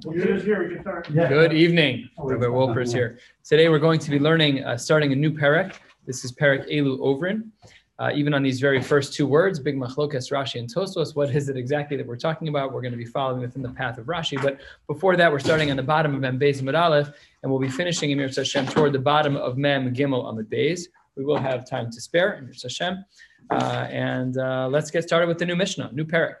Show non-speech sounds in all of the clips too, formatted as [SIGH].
Good evening. Rabbi Wolper is here. Today we're going to be learning, uh, starting a new parak. This is parak Elu Ovrin. Uh, even on these very first two words, Big Machlokas, Rashi, and Tosfos, what is it exactly that we're talking about? We're going to be following within the path of Rashi. But before that, we're starting on the bottom of Mem Beis Amud Aleph, and we'll be finishing in Mir Hashem toward the bottom of Mem Gimel Amud Beis. We will have time to spare in Mir Hashem. Uh, and uh, let's get started with the new Mishnah, new parak.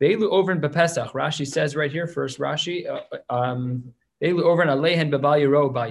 Veilu over in Bepesach. Rashi says right here first. Rashi. Uh, um, over in Alehen bebal yiro bal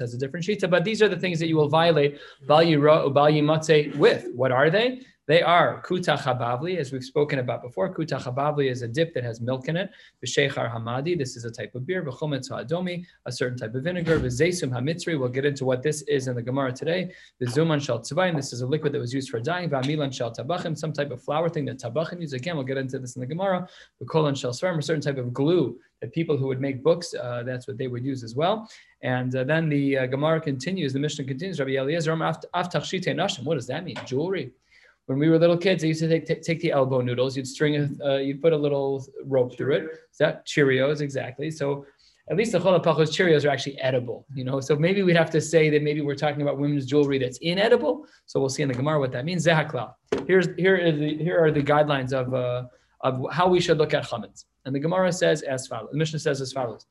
has a different shita, but these are the things that you will violate bal yiro with. What are they? They are kuta chabavli, as we've spoken about before. Kuta chabavli is a dip that has milk in it. V'sheichar hamadi, this is a type of beer. V'chometz ha'adomi, a certain type of vinegar. V'zeisum hamitzri, we'll get into what this is in the Gemara today. V'zuman shal tzvayim, this is a liquid that was used for dyeing. V'amilan shal tabachim, some type of flour thing that tabachim use. Again, we'll get into this in the Gemara. V'kolan shal svarim, a certain type of glue that people who would make books, uh, that's what they would use as well. And uh, then the uh, Gemara continues, the Mishnah continues, Rabbi Eliezer, what does that mean? Jewelry when we were little kids, I used to take, take the elbow noodles. You'd string, a, uh, you'd put a little rope through it. Is that Cheerios exactly? So at least the cholapachos Cheerios are actually edible, you know. So maybe we'd have to say that maybe we're talking about women's jewelry that's inedible. So we'll see in the Gemara what that means. Zehakla. Here's here is the, here are the guidelines of uh, of how we should look at chametz. And the Gemara says as follows. The Mishnah says as follows.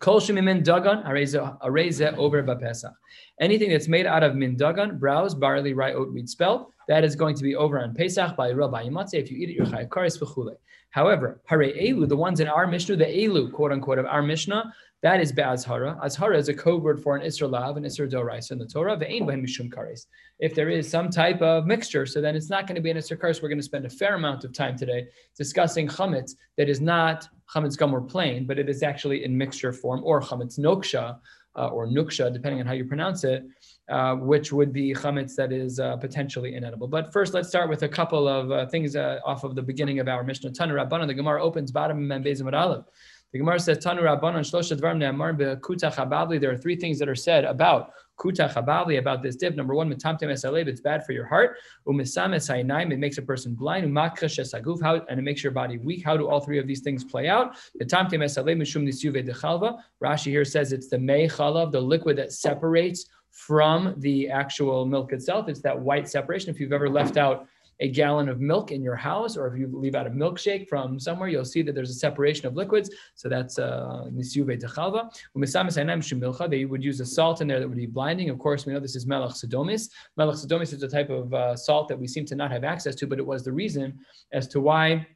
Dagan areze over bapesach. Anything that's made out of min dagan, browse, barley, rye, oat, wheat, spelt, that is going to be over on Pesach by Rabbi Yimatze. If you eat it, you're chayav v'chule. However, hare elu, the ones in our Mishnah, the elu, quote unquote, of our Mishnah, that is be'azhara. Azhara is a code word for an isra lav, an isra dorais in the Torah. Ve'ein b'hem mishum kares. If there is some type of mixture, so then it's not going to be an isra kares. We're going to spend a fair amount of time today discussing chametz that is not chametz gum plain, but it is actually in mixture form, or chametz noksha, uh, or nuksha, depending on how you pronounce it. Uh, which would be chametz that is uh, potentially inedible. But first, let's start with a couple of uh, things uh, off of the beginning of our Mishnah. Tanu Rabbanan, the Gemara opens bottom and Bezim Aleph. The Gemara says, Tanu Rabbanan, Shlosha Dvarim Ne'amar Be'kuta Chabavli. There are three things that are said about kuta chabavli, about this dip. Number one, metamtem esalev, it's bad for your heart. Umisam esainaim, it makes a person blind. Umakresh esaguf, and it makes your body weak. How do all three of these things play out? Metamtem esalev mishum nisyuve dechalva. Rashi here says it's the mei chalav, the liquid that separates from the actual milk itself. It's that white separation. If you've ever left out a gallon of milk in your house, or if you leave out a milkshake from somewhere, you'll see that there's a separation of liquids. So that's nisyuve uh, They would use a salt in there that would be blinding. Of course, we know this is melach sodomis. Melach sodomis is a type of uh, salt that we seem to not have access to, but it was the reason as to why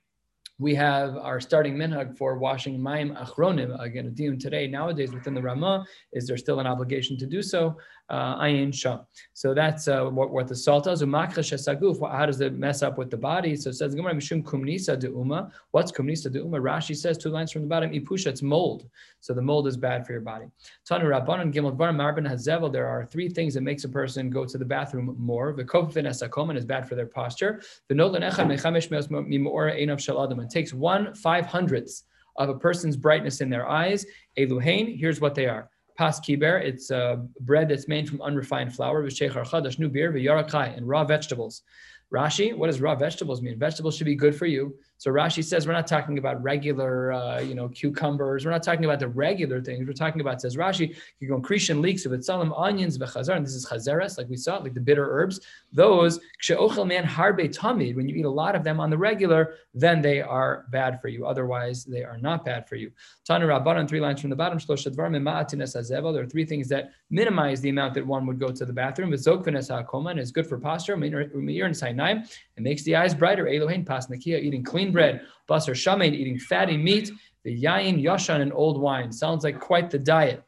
we have our starting minhag for washing mayim achronim. Again, a today, nowadays within the Ramah, is there still an obligation to do so? Uh, ayin sham. So that's uh, what, what the salt does. How does it mess up with the body? So it says, Mishum kumnisa de uma. What's kumnisa de uma? Rashi says two lines from the bottom, ipusha, it's mold. So the mold is bad for your body. Tanu Rabbanan Gimel Marban Hazevel. There are three things that makes a person go to the bathroom more. The esakoman is bad for their posture. The nolan echad mechamesh mimora einav shaladam. It takes one five hundredths of a person's brightness in their eyes. Eluhain, here's what they are. Pas kiber, it's uh, bread that's made from unrefined flour, v'shechar chadash, new beer, v'yarakai, and raw vegetables. Rashi, what does raw vegetables mean? Vegetables should be good for you. So Rashi says we're not talking about regular, uh, you know, cucumbers. We're not talking about the regular things. We're talking about, says Rashi, you go Christian leeks itzalim, onions, v'chazar, and this is chazeres, like we saw, like the bitter herbs. Those, kshe'ochel man harbe tamid, when you eat a lot of them on the regular, then they are bad for you. Otherwise, they are not bad for you. Tanu Rabbanan, three lines from the bottom, there are three things that minimize the amount that one would go to the bathroom. V'zokvenes is good for posture. It makes the eyes brighter. Elohein pas eating clean bread. Basar shamein, eating fatty meat. The yain yashan, and old wine. Sounds like quite the diet.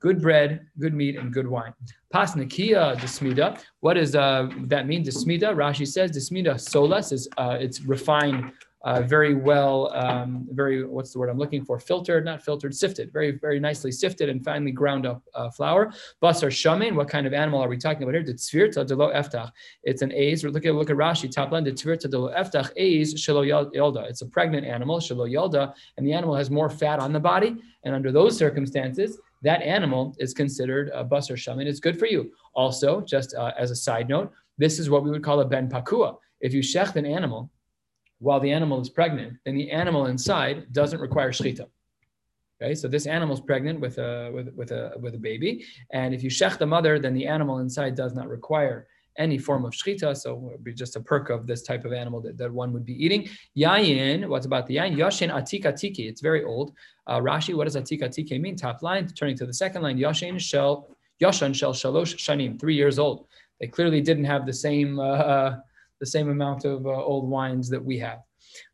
Good bread, good meat, and good wine. Pas nakia desmida. What does uh, that mean? Desmida. Rashi says desmida solas is uh, it's refined uh, very well, um, very, what's the word I'm looking for? Filtered, not filtered, sifted, very, very nicely sifted and finely ground up uh, flour. Basar shamin, what kind of animal are we talking about here? The tzvirta delo eftach. It's an A's. Look at, look at Rashi, top line, the tzvirta delo eftach, A's shelo yelda. It's a pregnant animal, shelo yelda, and the animal has more fat on the body. And under those circumstances, that animal is considered a basar shamin. It's good for you. Also, just uh, as a side note, this is what we would call a ben pakua. If you shecht an animal while the animal is pregnant, then the animal inside doesn't require shechita. Okay, so this animal is pregnant with a with, with a with a baby, and if you shech the mother, then the animal inside does not require any form of shchita, so it would be just a perk of this type of animal that, that one would be eating. Yayin, what's about the yayin? Yashin atik atiki, it's very old. Uh, Rashi, what does atik atiki mean? Top line, turning to the second line, Yashin shel Yashan shel shalosh shanim, three years old. They clearly didn't have the same uh, the same amount of uh, old wines that we have.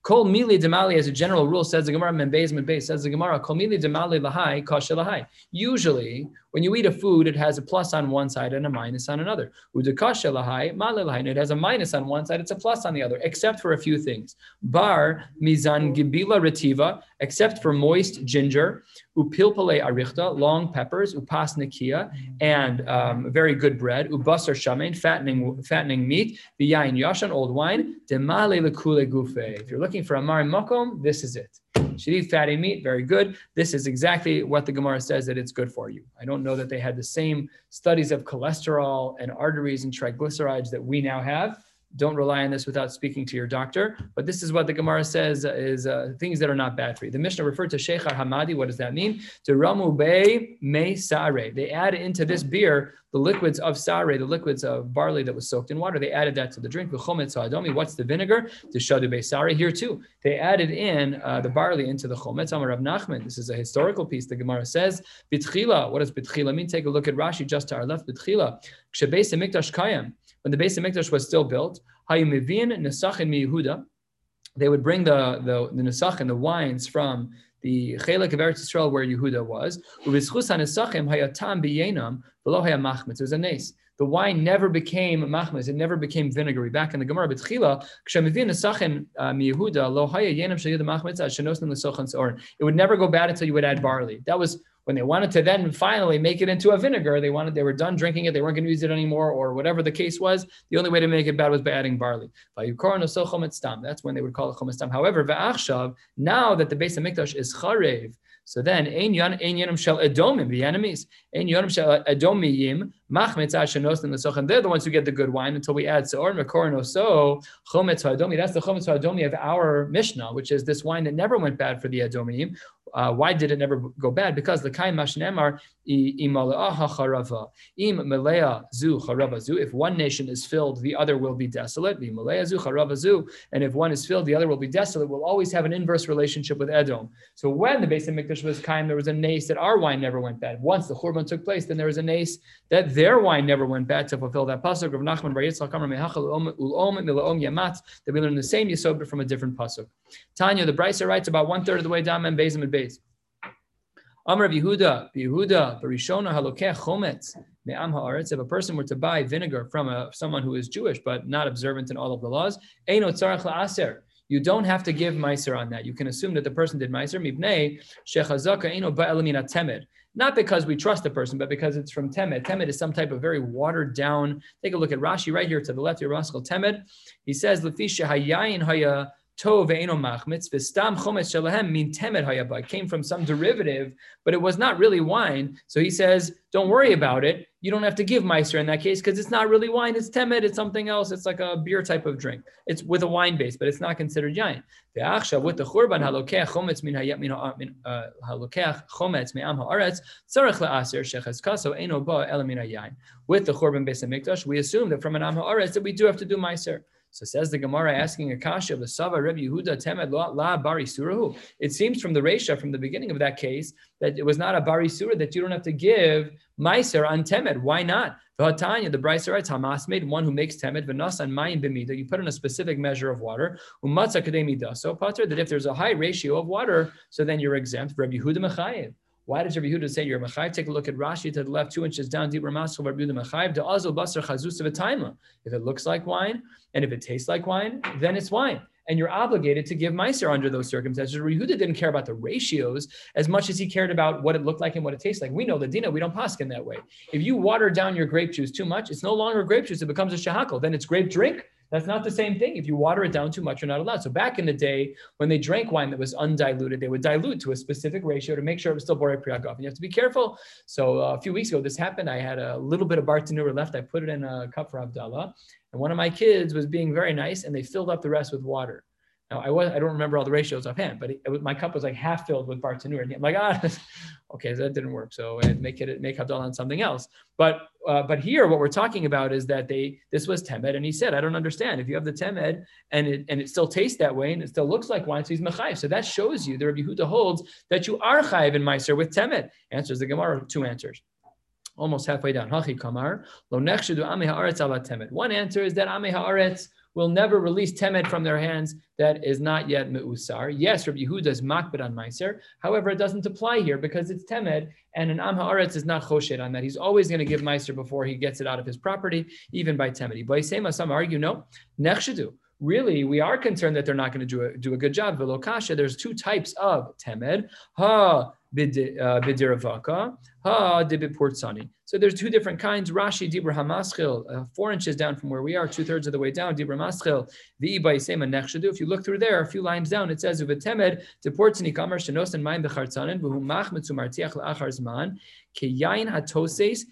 Kol mili demali, as a general rule, says the Gemara, membez membez, says the Gemara, kol mili demali lahai, kasha lahai. Usually, when you eat a food, it has a plus on one side and a minus on another. Udakasha lahai, mali lahai, it has a minus on one side, it's a plus on the other, except for a few things. Bar, mizan gibila retiva, except for moist ginger, upilpale arichta, long peppers, upas nikia, and um, very good bread, ubasar shamen, fattening fattening meat, yain yashan, old wine, demale lekule gufe. If you're looking for a Mokom, this is it. Should eat fatty meat, very good. This is exactly what the Gemara says that it's good for you. I don't know that they had the same studies of cholesterol and arteries and triglycerides that we now have don't rely on this without speaking to your doctor. But this is what the Gemara says is uh, things that are not bad for you. The Mishnah referred to Sheikh Hamadi. What does that mean? To Ramu Bey Me Sare. They add into this beer the liquids of sare, the liquids of barley that was soaked in water. They added that to the drink. What's the vinegar? The shadu Bey Sare. Here too, they added in uh, the barley into the chometz. Amar Rav Nachman. This is a historical piece. The Gemara says bitchila. What does bitchila mean? Take a look at Rashi just to our left. Bitchila. Kshebeis mikdash kayam when the base of Mikdash was still built, they would bring the the the nesach and the wines from the Chelek of Eretz Yisrael where Yehuda was. It was a nace. The wine never became machmas, it never became vinegary. Back in the Gemara, B'tchila, uh, it would never go bad until you would add barley. That was when they wanted to then finally make it into a vinegar, they wanted they were done drinking it, they weren't going to use it anymore, or whatever the case was. The only way to make it bad was by adding barley. That's when they would call it chometz However, now that the base of mikdash is charev, so then, ein the enemies. Ein sochan. They're the ones who get the good wine until we add so. That's the chometz of our Mishnah, which is this wine that never went bad for the edomiyim. Uh, why did it never go bad? Because the kain mashnemar charava im melea zu charava zu. If one nation is filled, the other will be desolate. Melea zu charava zu. And if one is filled, the other will be desolate. We'll always have an inverse relationship with Edom. So when the base of Mikdash was kain, there was a nace that our wine never went bad. Once the churban took place, then there was a nace that their wine never went bad to fulfill that pasuk of Nachman Bar Yitzchak Amar Mehachal Ulom Milaom Yamat that we learn the same yisod but from a different pasuk. Tanya, the Brisa writes about one third of the way down and Bezim and Bez. Amr Yehuda, Yehuda, Barishona Halokeh Chometz, Me'am Haaretz. If a person were to buy vinegar from a, someone who is Jewish but not observant in all of the laws, Eino La'aser. You don't have to give Meiser on that. You can assume that the person did Meiser. Mibnei Shechazaka Eino Ba'elamina Temed. Not because we trust the person, but because it's from Temed. Temed is some type of very watered down. Take a look at Rashi right here to the left. Your Rascal Temed. He says, Lefisha Hayayin Haya came from some derivative, but it was not really wine. So he says, don't worry about it. You don't have to give meiser in that case because it's not really wine. It's temed. It's something else. It's like a beer type of drink. It's with a wine base, but it's not considered yain. With the churban halokech chometz min hayat min uh, haaretz tzarech la'aser sheches kaso eino ba elamin yain. With the churban base of mikdash, we assume that from an am haaretz that we do have to do meiser. So says the Gemara asking Akasha, the Sava Rebbe Yehuda Temed La Bari. It seems from the Resha, from the beginning of that case, that it was not a Bari Surah, that you don't have to give Meiser on Temed. Why not? V'hatanya, the Brisa writes, Hamas made one who makes Temed, V'nasan Mayim B'mida, you put in a specific measure of water, Umatza Kademi So Pater, that if there's a high ratio of water, so then you're exempt. Rebbe Yehuda Mechayev. Why does Rabbi Yehuda say you're Mechayiv? Take a look at Rashi to the left, two inches down, deeper Maskal Rabbi Yehuda Mechayiv. De'azul basar chazuz of If it looks like wine and if it tastes like wine, then it's wine. And you're obligated to give Meiser under those circumstances. Rabbi Yehuda didn't care about the ratios as much as he cared about what it looked like and what it tastes like. We know the Dina, we don't paskin that way. If you water down your grape juice too much, it's no longer grape juice, it becomes a shahakal. Then it's grape drink that's not the same thing. If you water it down too much, you're not allowed. So back in the day, when they drank wine that was undiluted, they would dilute to a specific ratio to make sure it was still borei priagov. And you have to be careful. So uh, a few weeks ago, this happened. I had a little bit of Bartenura left. I put it in a cup for Havdalah. And one of my kids was being very nice and they filled up the rest with water. Now I was I don't remember all the ratios offhand, but it, it was, my cup was like half filled with bartanur. And I'm like, ah, [LAUGHS] okay, that didn't work. So I make it make Havdalah on something else. But uh, but here what we're talking about is that they this was temed, and he said, I don't understand if you have the temed and it and it still tastes that way and it still looks like wine, so he's mechayiv. So that shows you the Rabbi Huda holds that you are chayiv in meiser with temed. Answers the Gemara two answers almost halfway down. One answer is that ame haaretz will never release temed from their hands that is not yet meusar. Yes, Rabbi Yehuda is makbid on meiser. However, it doesn't apply here because it's temed, and an am haaretz is not choshed on that. He's always going to give meiser before he gets it out of his property, even by temed. But some argue no nechshedu really we are concerned that they're not going to do a, do a good job. Velokasha, there's two types of temed. Ha bidiravaka, ha dibipurtsani. So there's two different kinds. Rashi dibra hamaschil, uh, four inches down from where we are, two thirds of the way down. Dibra maschil v'ibaisema nechshadu. If you look through there, a few lines down, it says uvetemed deportsani kamar shenos and mayim bechartzanen v'hu mach mitzumartiach la'achar zman keyain hatoses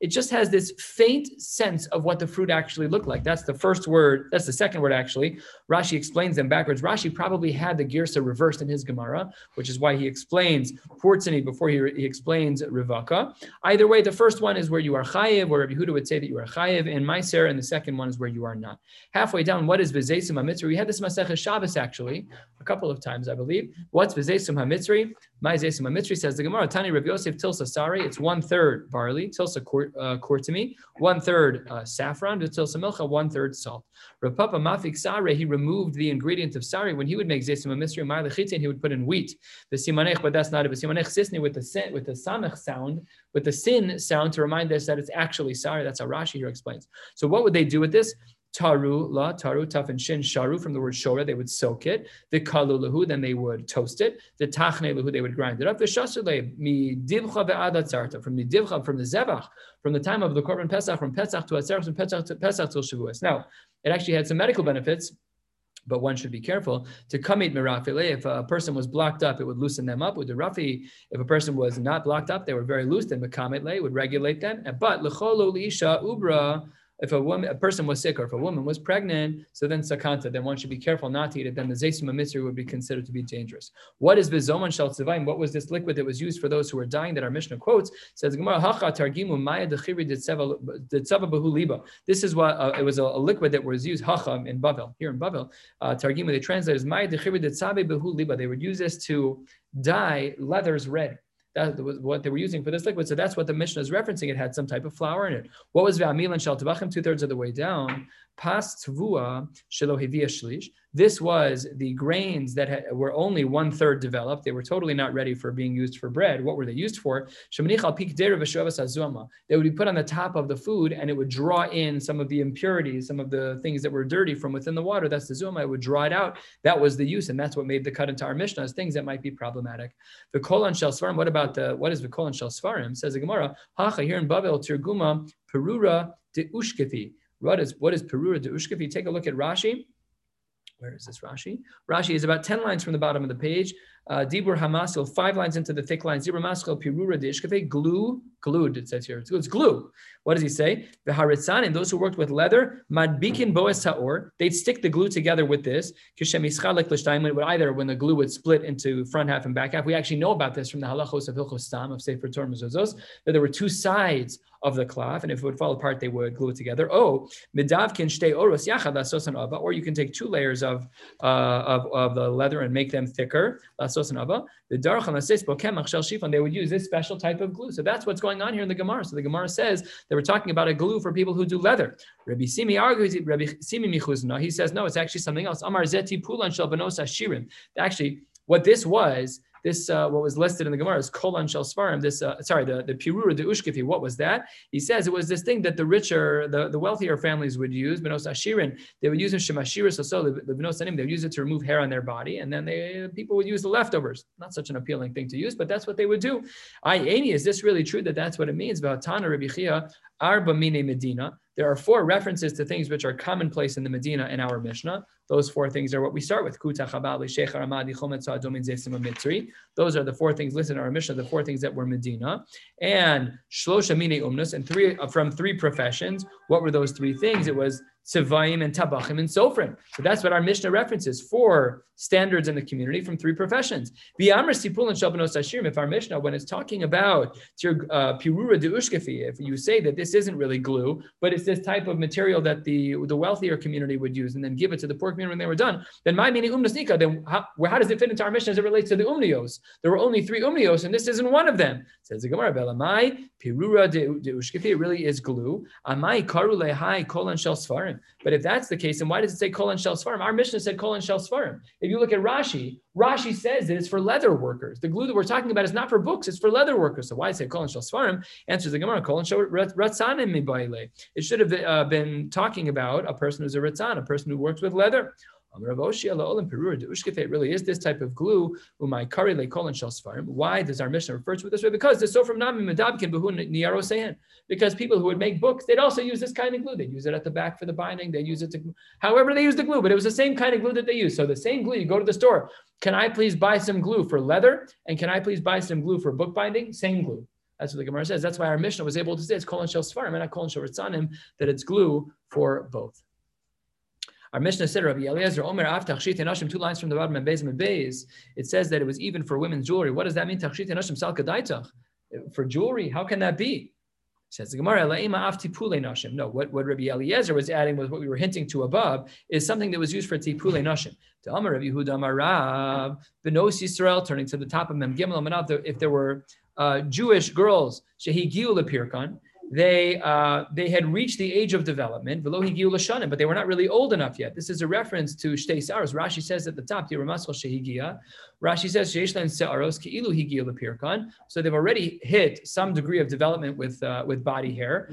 It just has this faint sense of what the fruit actually looked like. That's the first word. That's the second word actually. Rashi explains them backwards. Rashi probably had the girsa reversed in his Gemara, which is why he explains portzani before he, he explains rivaka. Either way, the first one is where you are chayiv, where Rabbi Huda would say that you are chayiv in Meiser, and the second one is where you are not. Halfway down, what is v'zesim hamitzri? We had this Masechah Shabbos actually a couple of times, I believe. What's v'zesim hamitzri? My zesim hamitzri says the Gemara Tani Rabbi Yosef tilsa sari. It's one third barley, tilsa kortimi, uh, one third uh, saffron, tilsa milcha, one third salt. Rav Papa Mafik Sare, he removed the ingredient of sari when he would make zesim hamitzri, and he would put in wheat. The simanech, but that's not. The simanech sisni with the with the samech sound, with the sin sound to remind us that it's actually sari. That's how Rashi here explains. So what would they do with this? Taru la taru taf and shin sharu from the word shora they would soak it. The kalu lahu then they would toast it. The tachne lahu they would grind it up. The shasule mi divcha ve'adat zarta from the divcha from the zevach from the time of the korban pesach from pesach to atzeres from pesach to pesach till shavuos. Now it actually had some medical benefits. But one should be careful to come eat mirafile. If a person was blocked up, it would loosen them up with the rafi. If a person was not blocked up, they were very loose, then mekamet would regulate them. But lecholo isha ubra if a woman, a person was sick or if a woman was pregnant, so then sakanta, then one should be careful not to eat it. Then the zaysim mitzri would be considered to be dangerous. What is vizoman shel tzivayim? What was this liquid that was used for those who were dying that our Mishnah quotes? Says Gemara hacha targimu maya liba. This is what uh, it was a, a, liquid that was used hacha in Bavel here in Bavel. Uh, targimu they translate as maya liba. They would use this to dye leathers red. Uh, that was what they were using for this liquid. So that's what the Mishnah is referencing. It had some type of flour in it. What was V'amil and Shal two thirds of the way down? Pas tvua shelohivia shlish. This was the grains that had, were only one third developed. They were totally not ready for being used for bread. What were they used for? They would be put on the top of the food and it would draw in some of the impurities, some of the things that were dirty from within the water. That's the zuma. It would draw it out. That was the use. And that's what made the cut into our Mishnah as things that might be problematic. The kolan shel svarim. What about the, what is the kolan shel svarim? Says the Gemara, hacha here in Babel, tirguma, perura de ushkefi. What is, what is perura de ushkefi? Take a look at Rashi where is this Rashi? Rashi is about 10 lines from the bottom of the page. Uh, Dibur Hamasil, five lines into the thick lines. Dibur Maskal, Pirura Dishkafe, glue, glued, it says here. It's, glue. What does he say? The Haritzan, and those who worked with leather, Madbikin Boas Taor, they'd stick the glue together with this. would either when the glue would split into front half and back half. We actually know about this from the halachos of Hilchos Stam of Sefer Torah Mezuzos, that there were two sides of the cloth, and if it would fall apart, they would glue it together. Oh, midavkin shtei oros yachad or you can take two layers of, uh, of, of the leather and make them thicker, lasosan ava. The darchan lasespo kemach shel shifon, they would use this special type of glue. So that's what's going on here in the Gemara. So the Gemara says they were talking about a glue for people who do leather. Rabbi Simi argues, Rabbi Simi michuzna, he says, no, it's actually something else. Amar zeti pulan shel benos. Actually, what this was this uh, what was listed in the Gemara is kolan shel svarim. This uh, sorry, the the pirura the ushkifi. What was that? He says it was this thing that the richer, the, the wealthier families would use. Benos ashirin, they would use in shemashiris so the benos anim. They would use it to remove hair on their body, and then they people would use the leftovers. Not such an appealing thing to use, but that's what they would do. I is this really true that that's what it means? About Tana Rabbi Arba Mine Medina. There are four references to things which are commonplace in the Medina in our Mishnah. Those four things are what we start with. Those are the four things listed in our Mishnah, the four things that were Medina. And Shlosha Mine Umnus, and three from three professions. What were those three things? It was Tzavayim, and Tabachim, and Sofrim. So that's what our Mishnah references four standards in the community from three professions. If our Mishnah, when it's talking about uh, pirura de ushkefi, if you say that this isn't really glue, but it's this type of material that the, the wealthier community would use and then give it to the poor community when they were done, then my meaning umnasnika, then how, how, does it fit into our Mishnah as it relates to the umnios? There were only three umnios, and this isn't one of them. Says the Gemara, Belamai, pirura de, ushkefi, it really is glue. Amai karu lehai kolan shel svarim. But if that's the case, then why does it say kolan shel svarim? Our Mishnah said kolan shel svarim. If you look at Rashi, Rashi says that it's for leather workers. The glue that we're talking about is not for books; it's for leather workers. So why say kol and shel svarim? Answers the Gemara: kol and shel ratzanim It should have uh, been talking about a person who's a ratzan, a person who works with leather. It really is this type of glue. Why does our mission refer to it this way? Because the so from Nami Medabkin Behu Because people who would make books, they'd also use this kind of glue. They'd use it at the back for the binding. They use it to, however they use the glue, but it was the same kind of glue that they use. So the same glue, you go to the store. Can I please buy some glue for leather? And can I please buy some glue for book binding? Same glue. That's what the Gemara says. That's why our Mishnah was able to say it's Kol Shel Svarim and not Kol Shel Ritzanim, that it's glue for both. Our Mishnah said, Rabbi Eliezer, Omer Av Tachshit Enashim, two lines from the bottom, and Beis Beis. It says that it was even for women's jewelry. What does that mean? Tachshit Enashim Sal Kadaitach. For jewelry, how can that be? Says the Gemara, Af Tipule nashim. No, what, what Rabbi Eliezer was adding was what we were hinting to above is something that was used for tipule nashim. To Amar Rabbi Yehuda Amarav, Benos Yisrael, turning to the top of Mem Gimel if there were uh, Jewish girls, Shehi Giul Pirkan, they uh, they had reached the age of development, but they were not really old enough yet. This is a reference to Shtei Saros. Rashi says at the top, Rashi says So they've already hit some degree of development with uh, with body hair.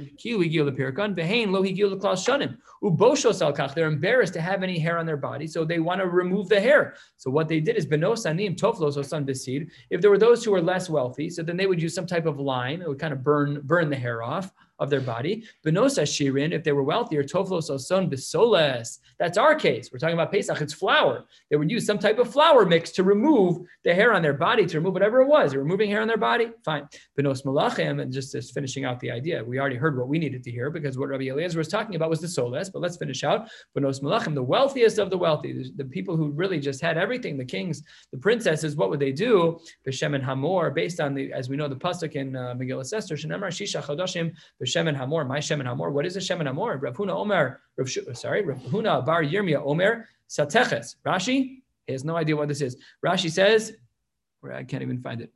They're embarrassed to have any hair on their body, so they want to remove the hair. So what they did is If there were those who were less wealthy, so then they would use some type of line that would kind of burn burn the hair off enough of their body. Benos shirin, if they were wealthier, tovlos oson besoles. That's our case. We're talking about Pesach. It's flour. They would use some type of flour mix to remove the hair on their body, to remove whatever it was. They're removing hair on their body. Fine. Benos malachim, and just, just finishing out the idea. We already heard what we needed to hear because what Rabbi Eliezer was talking about was the soles. But let's finish out. Benos malachim, the wealthiest of the wealthy, the, people who really just had everything, the kings, the princesses, what would they do? Beshem and Hamor, based on the, as we know, the pasuk in uh, Megillah Esther, Shenemar Shisha Shemen Hamor, my Shemen Hamor. What is a Shemen Hamor? Rav Huna Omer, Rav Sh- sorry, Rav Huna Bar Yirmiyah Omer Sateches. Rashi, he has no idea what this is. Rashi says, I can't even find it.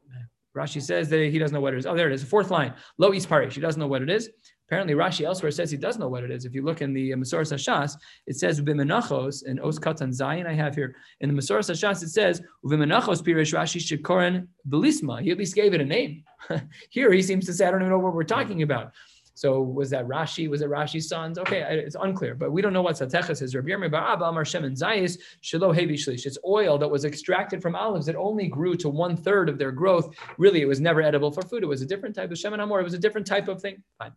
Rashi says that he doesn't know what it is. Oh, there it is. The Fourth line. Lo Isparish. He doesn't know what it is. Apparently, Rashi elsewhere says he does know what it is. If you look in the uh, Masoras Hashas, it says Uvimenachos and Os Katan Zayin. I have here in the Masoras Hashas. It says Uvimenachos Pirish Rashi Shikoran Belisma. He at least gave it a name. [LAUGHS] here he seems to say, I don't even know what we're talking about. So was that Rashi? Was it Rashi's sons? Okay, it's unclear, but we don't know what Sateches is. Hevi It's oil that was extracted from olives that only grew to one third of their growth. Really, it was never edible for food. It was a different type of Shemin Hamor. It was a different type of thing. Fine.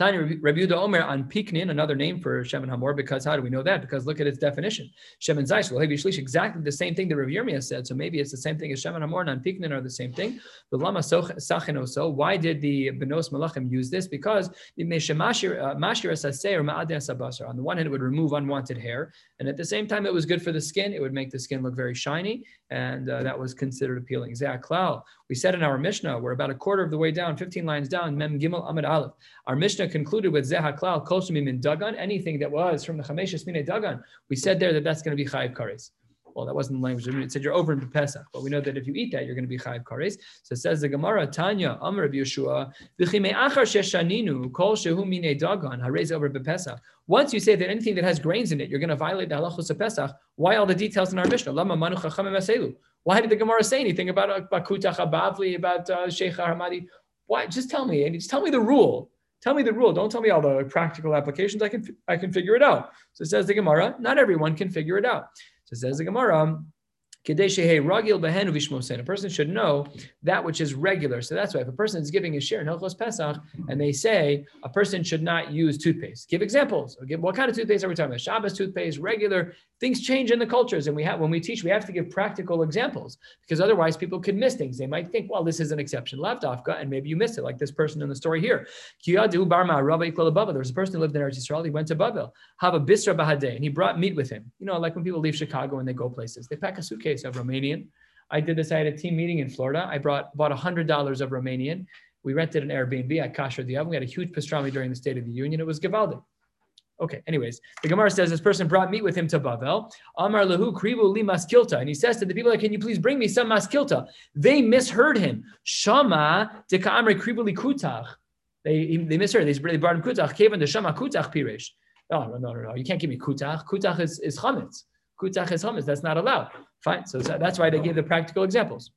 Tanya Rabbi Yehuda Omer on Piknin, another name for Shemin Hamor, because how do we know that? Because look at its definition. Shemin Zayis, well, Shlish, exactly the same thing that Rabbi Yirmiyah said. So maybe it's the same thing as Shemin Hamor and Piknin are the same thing. But Lama Sachinoso, why did the Benos Malachim use this? Because uh, on the one hand, it would remove unwanted hair, and at the same time, it was good for the skin. It would make the skin look very shiny, and uh, that was considered appealing. Klal. We said in our Mishnah, we're about a quarter of the way down, 15 lines down, Mem Gimel Amid Aleph. Our Mishnah concluded with Zeha Klal, Kol Shemim Dagan, anything that was from the Chameshes Mine Dagan. We said there that that's going to be Chayiv Kares. Well, that wasn't the language. It said you're over in Pesach, but we know that if you eat that, you're going to be chayiv kares. So it says the Gemara, Tanya, Amr of Yeshua, achar sheshaninu kol shehu mine dagan, harez over Pesach. Once you say that anything that has grains in it, you're going to violate the halachos of Pesach. Why all the details in our Mishnah? Lama manu chachamim Why did the Gemara say anything about uh, Bakutach Abavli, about uh, Hamadi? Why? Just tell me, just tell me the rule. Tell me the rule. Don't tell me all the practical applications. I can I can figure it out. So it says the Gemara, not everyone can figure it out. So says the Gemara, A person should know that which is regular. So that's why if a person is giving a share in Hilchos Pesach and they say a person should not use toothpaste, give examples. Give, what kind of toothpaste are we talking about? Shabbos toothpaste, regular. Things change in the cultures, and we have when we teach, we have to give practical examples because otherwise people could miss things. They might think, well, this is an exception, left lavdafka, and maybe you missed it, like this person in the story here. There was a person who lived in Eretz Yisrael. He went to Babel, have a bisra bahadeh, and he brought meat with him. You know, like when people leave Chicago and they go places, they pack a suitcase case of Romanian. I did this. I had a team meeting in Florida. I brought bought hundred dollars of Romanian. We rented an Airbnb. I kashered the oven. We had a huge pastrami during the State of the Union. It was Givaldi. Okay, anyways, the Gemara says this person brought meat with him to Bavel. Amar lehu krivu li maskilta. And he says to the people, can you please bring me some maskilta? They misheard him. Shama de ka'amre krivu li kutach. They, they misheard. They, brought him kutach. Kevin the shama kutach pirish. Oh, no, no, no, no. You can't give me kutach. Kutach is, is chametz. Kutach is chametz. That's not allowed. Fine. So that's why they gave the practical examples.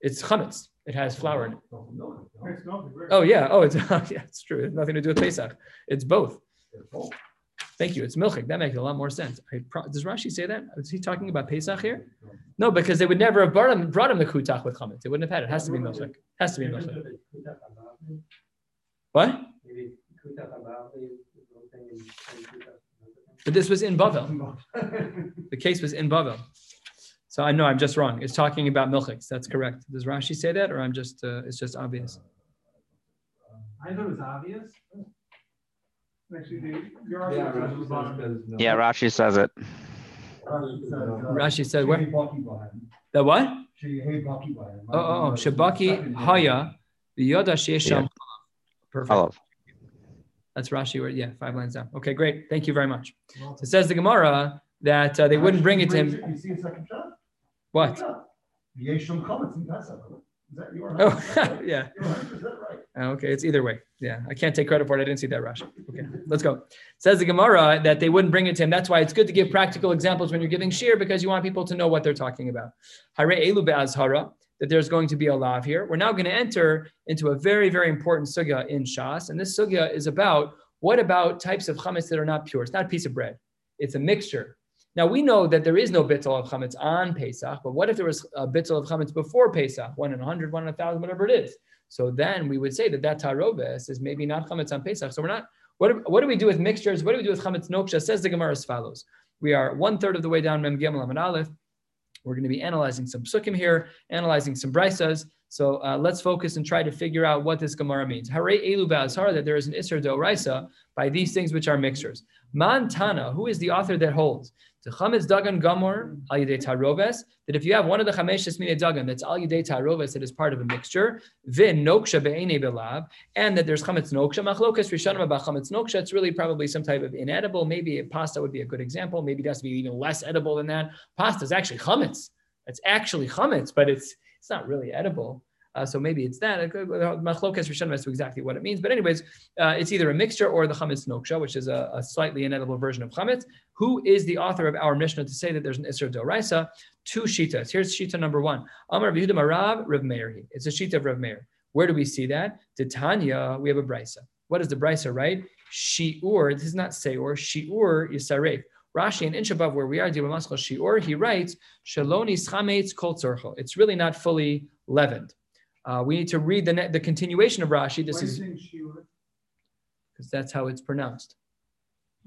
It's chametz. It has flour in it. Oh yeah. Oh, it's [LAUGHS] yeah. It's true. It's nothing to do with Pesach. It's both. Thank you. It's milchik. That makes a lot more sense. does Rashi say that? Is he talking about Pesach here? No, because they would never have brought him, brought him the kutach with chametz. They wouldn't have had it. It has to be milchik. Has to be milchik. What? But this was in Bavel. [LAUGHS] the case was in Bavel. So I know I'm just wrong. It's talking about milchiks. That's correct. Does Rashi say that, or I'm just? Uh, it's just obvious. I thought it was obvious. Actually, yeah, Rashi says it. Rashi said what? The what? Oh, oh, oh. Shabaki Haya, the Yoda Shesham. Perfect. That's Rashi. Where, yeah, five lines down. Okay, great. Thank you very much. So it says the Gemara that uh, they wouldn't bring it to him. You see a second shot? What? Oh, [LAUGHS] yeah. Okay, it's either way. Yeah, I can't take credit for it. I didn't see that Rashi. Okay, let's go. It says the Gemara that they wouldn't bring it to him. That's why it's good to give practical examples when you're giving shir because you want people to know what they're talking about. Hare elu be'azhara that there's going to be a lav here. We're now going to enter into a very, very important sugya in Shas. And this sugya is about what about types of chametz that are not pure? It's not a piece of bread, it's a mixture. Now we know that there is no bittul of chametz on Pesach, but what if there was a bittul of chametz before Pesach, one in a hundred, one in a thousand, whatever it is? So then we would say that that taroves is maybe not chametz on Pesach. So we're not. What, what do we do with mixtures? What do we do with chametz noksha? Says the Gemara as follows: We are one third of the way down Mem Gimel Aleph. We're going to be analyzing some psukim here, analyzing some brisas. So uh, let's focus and try to figure out what this Gemara means. Hare elu ba'azhar, that there is an Isser doraisa by these things which are mixtures. Mantana, who is the author that holds? The chametz dagan gamor al yidei taroves. That if you have one of the chameshes mine dagan that's al yidei taroves that is part of a mixture, vin noksha be'ene belab, and that there's chametz noksha machlokas rishonim about chametz noksha. It's really probably some type of inedible. Maybe a pasta would be a good example. Maybe it has to be even less edible than that. Pasta is actually chametz. It's actually chametz, but it's it's not really edible. Uh, so maybe it's that. Machlokas Rishon as to exactly what it means. But anyways, uh, it's either a mixture or the chametz noksha, which is a, a, slightly inedible version of chametz. Who is the author of our Mishnah to say that there's an Isser Doraisa? Two shitas. Here's shita number one. Amar Yehuda Marav Rav Meir. It's a shita of Rav Meir. Where do we see that? Titania, we have a brisa. What is the brisa, right? Shi'ur, this is not Seor, Shi'ur Yisaref. Rashi an inch above where we are, Shi'ur, he writes, Shaloni Schametz Kol It's really not fully leavened. Uh, we need to read the, the continuation of Rashi. This is because that's how it's pronounced.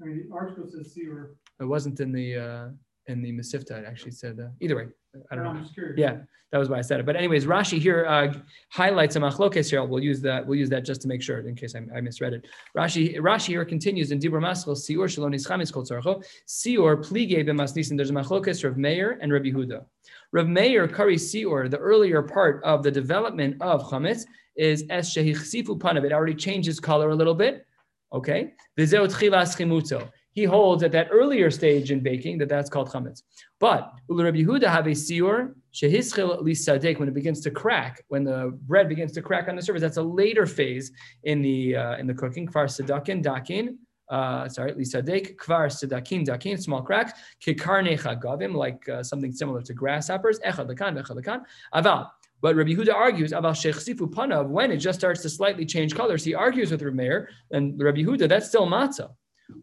I mean, the article says Seor. It wasn't in the uh, in the Mesivta. It actually said uh, either way. I don't No, know. I'm just curious. Yeah, that was why I said it. But anyways, Rashi here uh, highlights a machlokes here. We'll use that. We'll use that just to make sure, in case I, I misread it. Rashi Rashi here continues in Dibur Maschel Sior Shalonis Chametz Kol Tzarcho Sior Plige B'Masnisin. There's a machlokes Rav Meir and Rabbi Huda. Rav Meir Kari Sior. The earlier part of the development of chametz is Es Shehichsifu Panav. It already changes color a little bit. Okay. V'zeu Tchilas Chimuto he holds at that earlier stage in baking that that's called chametz. But Rabbi Yehuda have a siur shehischil lisadek when it begins to crack, when the bread begins to crack on the surface. That's a later phase in the uh, in the cooking. Kvar sedakin dakin. Uh, sorry, lisadek kvar sedakin dakin, small cracks. Kikarne chagavim, like uh, something similar to grasshoppers. Echad lekan, echad lekan. Aval. But Rabbi Huda argues about Sheikh Sifu Panav when it just starts to slightly change colors. He argues with Rabbi Meir and Rabbi Huda that's still matzah.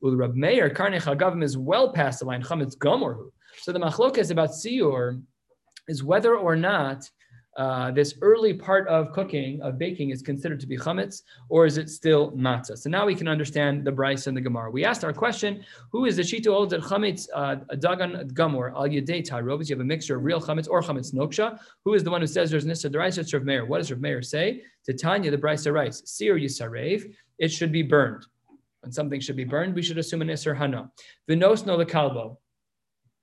Well, Rab Meir Karnech Hagavim is well past the line chametz gomorhu. So the machlokas about siur is whether or not uh, this early part of cooking, of baking, is considered to be chametz, or is it still matzah? So now we can understand the Bryce and the Gemara. We asked our question: Who is the shita holds that chametz uh, dagan gamor al yedei tarovis? You have a mixture of real chametz or chametz noksha. Who is the one who says there's nissa deraisa? It's Rav Meir. What does Rav Meir say? Titania the Bryce writes: Sir yisarev, it should be burned. When something should be burned, we should assume an isser hana. Vinos no kalbo.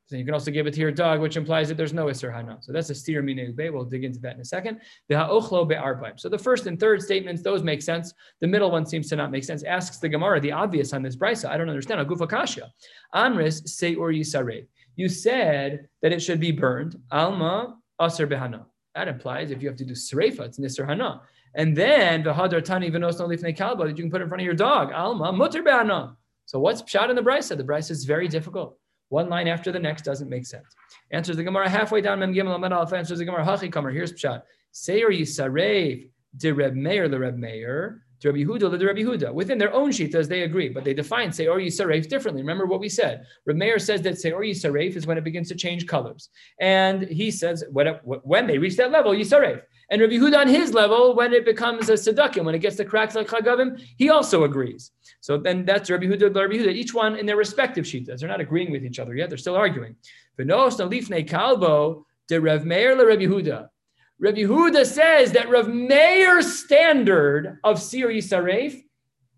So you can also give it to your dog, which implies that there's no Isser Hana. So that's a steer mineg We'll dig into that in a second. The ha'ochlo be'arbaim. So the first and third statements, those make sense. The middle one seems to not make sense. Asks the Gemara the obvious on this brisa. I don't understand. Agufa kasha. Amris say or yisare. You said that it should be burned. Alma aser behana. That implies if you have to do sreifa, it's nisr hana. And then the hadar tani venos no lifnei kalba that you can put in front of your dog. Alma mutter behana. So what's shot in the brisa? The brisa is very difficult. One line after the next doesn't make sense. Answers the Gemara halfway down. Mem Gimel Amad Aleph answers the Gemara Hachi Kamer. Here's Pshat. Seir Yisarev de Reb Meir le Reb Meir to Rabbi Huda le Rabbi Huda. Within their own shitas, they agree, but they define Seor Yisaref differently. Remember what we said. Reb Meir says that Seor Yisaref is when it begins to change colors, and he says when they reach that level, Yisaref. And Rabbi Huda on his level, when it becomes a sedukim, when it gets the cracks like chagavim, he also agrees. So then that's Rabbi Huda, Rabbi Huda, each one in their respective shitas. They're not agreeing with each other yet. They're still arguing. V'nos nalifnei kalbo de Rav Meir le Rabbi Huda. Rabbi Huda says that Rav Meir's standard of Siri Saref,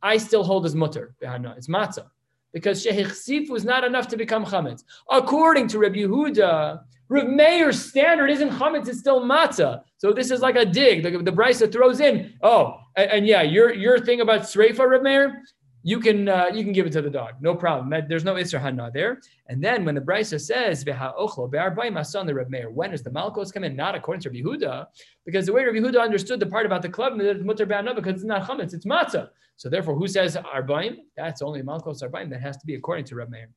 I still hold as mutter. It's matzah. Because Shehichsif was not enough to become chametz. According to Rabbi Huda, Rav Meir's standard isn't chametz, it's still matzah. So this is like a dig. The, the Brisa throws in, oh, and, and, yeah, your, your thing about Sreifa, Rav Meir, you can uh, you can give it to the dog, no problem. There's no Isra Hana there. And then when the Brisa says the Reb Meir, when does the Malkos come in? Not according to Yehuda, because the way Rabbi Yehuda understood the part about the club that it's mutter because it's not chametz, it's matzah. So therefore, who says Arbaim? That's only Malkos Arbaim. That has to be according to Reb Meir.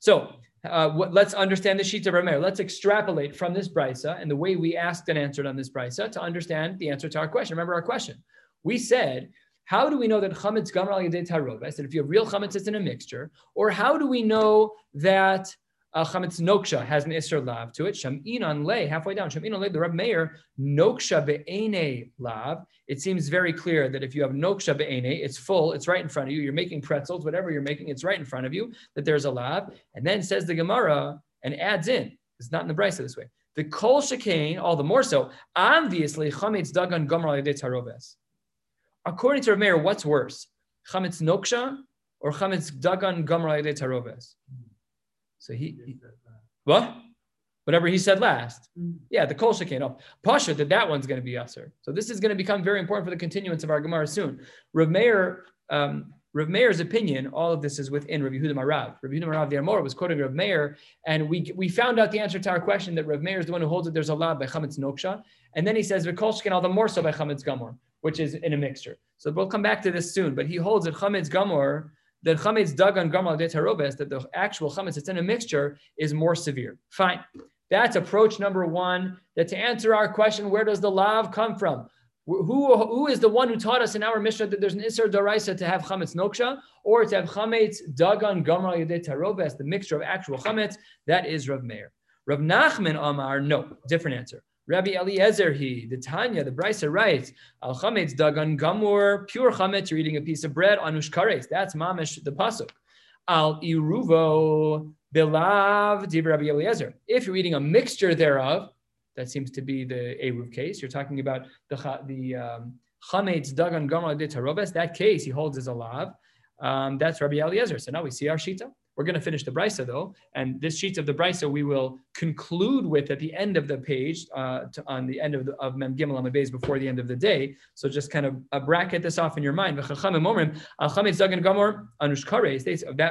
So uh, let's understand the sheets of Rameir. Let's extrapolate from this brisa and the way we asked and answered on this brisa to understand the answer to our question. Remember our question. We said, how do we know that chametz gamar al tarov? I said, if you have real chametz, it's in a mixture. Or how do we know that uh, chametz noksha has an isser lav to it. Shamin on lay halfway down. Shamin on lay the Rab Meir noksha be'ene lav. It seems very clear that if you have noksha be'ene, it's full, it's right in front of you. You're making pretzels, whatever you're making, it's right in front of you. That there's a lav, and then says the Gemara and adds in. It's not in the brisa this way. The kol shekain, all the more so. Obviously, chametz dagan gomer al taroves. According to Rab Meir, what's worse, chametz noksha or chametz dagan gomer al taroves? So he, he what? Whatever he said last. Mm. Yeah, the kol came up. Pasha that that one's going to be usher. So this is going to become very important for the continuance of our Gemara soon. Rav Meir, um, Rav Meir's opinion, all of this is within Rav Yehuda Marav. Rav Yehuda Marav the Amor was quoting Rav Meir, and we, we found out the answer to our question that Rav Meir is the one who holds that there's a law by Chametz Noksha, and then he says V'kolshkin all the more so by Chametz Gamor, which is in a mixture. So we'll come back to this soon, but he holds that Chametz Gamor that chametz dagan gamal de tarobes, that the actual chametz that's in a mixture is more severe. Fine. That's approach number one. That to answer our question, where does the lav come from? Who, who is the one who taught us in our Mishnah that there's an Isser Daraisa to have Chametz Noksha or to have Chametz Dagan Gamra Yedei Tarobes, the mixture of actual Chametz? That is Rav Meir. Rav Nachman Amar, no, different answer. Rabbi Eliezer, he, the Tanya, the Brisa writes, Al chametz dagan gamur, pure chametz, you're eating a piece of bread, anush kares. That's mamish, the pasuk. Al iruvo bilav div Rabbi Eliezer. If you're eating a mixture thereof, that seems to be the Eruv case. You're talking about the the um, chametz dagan gamur de tarobes. That case he holds as a lav. Um, that's Rabbi Eliezer. So now we see our shita. We're going to finish the brisa though, and this sheet of the brisa we will conclude with at the end of the page, uh, to, on the end of the, of Mem Gimel Amid before the end of the day. So just kind of uh, bracket this off in your mind. That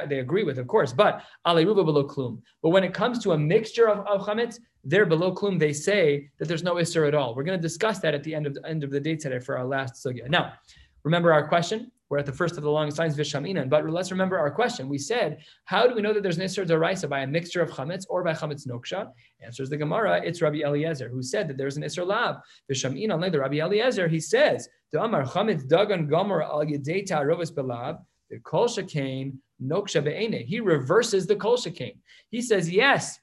they agree with, of course, but below. But when it comes to a mixture of, of chametz, they're below klum. They say that there's no isser at all. We're going to discuss that at the end of the end of the day today for our last sugya. Now, remember our question we're at the first of the long signs, Vishaminan. But let's remember our question. We said, how do we know that there's Nisr Daraisa by a mixture of chametz or by chametz noksha? Answers the Gemara, it's Rabbi Eliezer who said that there's an Isser Lab. Vishaminan, like the Rabbi Eliezer, he says, Amar chametz dagan gomer al yedeita rovis belab. The kol shekain noksha be'ene. He reverses the kol. He says, yes,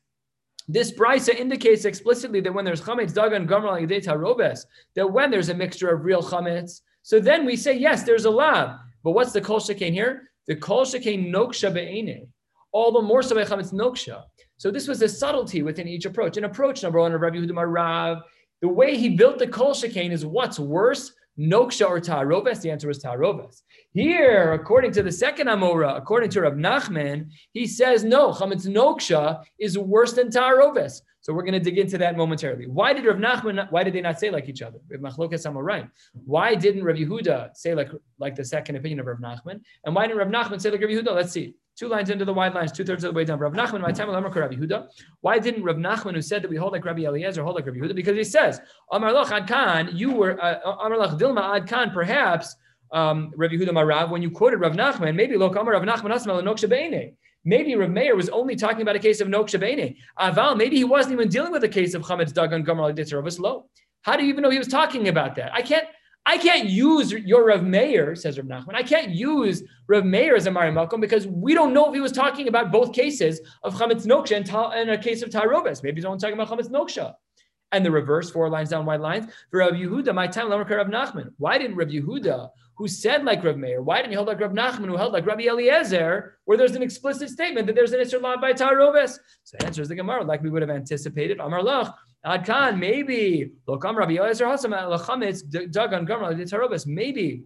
this brisa indicates explicitly that when there's chametz dagan gamral yedei tarobes, that when there's a mixture of real chametz, so then we say yes, there's a lab. But what's the kol shekain here? The kol shekain noksha be'ene. All the more so chametz noksha. So this was a subtlety within each approach. An approach number one of Rabbi Yehuda Rav, the way he built the kol shekain is what's worse, noksha or ta'aroves? The answer was ta'aroves. Here, according to the second Amora, according to Rav Nachman, he says no, chametz noksha is worse than ta'aroves. So we're going to dig into that momentarily. Why did Rav Nachman? Why did they not say like each other? Why didn't Rav Yehuda say like like the second opinion of Rav Nachman? And why didn't Rav Nachman say like Rav Yehuda? Let's see. Two lines into the wide lines, two thirds of the way down. Rav Nachman, my time, Rabbi Yehuda. Why didn't Rav Nachman, who said that we hold like Rabbi Eliezer, hold like Rabbi Yehuda? Because he says, Amar Lach Ad Khan, you were uh, Amar Lach Dilma Ad Khan, perhaps um, Rabbi Yehuda Marav, when you quoted Rav Nachman, maybe Lok Amar Rav Nachman Asma Noksha Beine. Maybe Rav Meir was only talking about a case of Noksha Beine. Aval, maybe he wasn't even dealing with a case of Chametz Dagan Gomer Al Lo. How do you even know he was talking about that? I can't. I can't use your Rav Meir, says Rav Nachman. I can't use Rav Meir as a Mari Makom because we don't know if he was talking about both cases of Chametz Noksha and, ta- and a case of Tarobes. Maybe he's only talking about Chametz Noksha. And the reverse, four lines down, white lines. For Rav Yehuda, my time, Rav Nachman. Why didn't Rav Yehuda, who said like Rav Meir, why didn't he hold like Rav Nachman, who held like Rabbi Eliezer, where there's an explicit statement that there's an Isser by Tarobes? So the answer is the Gemara, like we would have anticipated. Amar Lach, Ad Khan, maybe. Lokam Rabbi Eliezer Hasam Lachametz Dagan Gamra Tarobes. Maybe.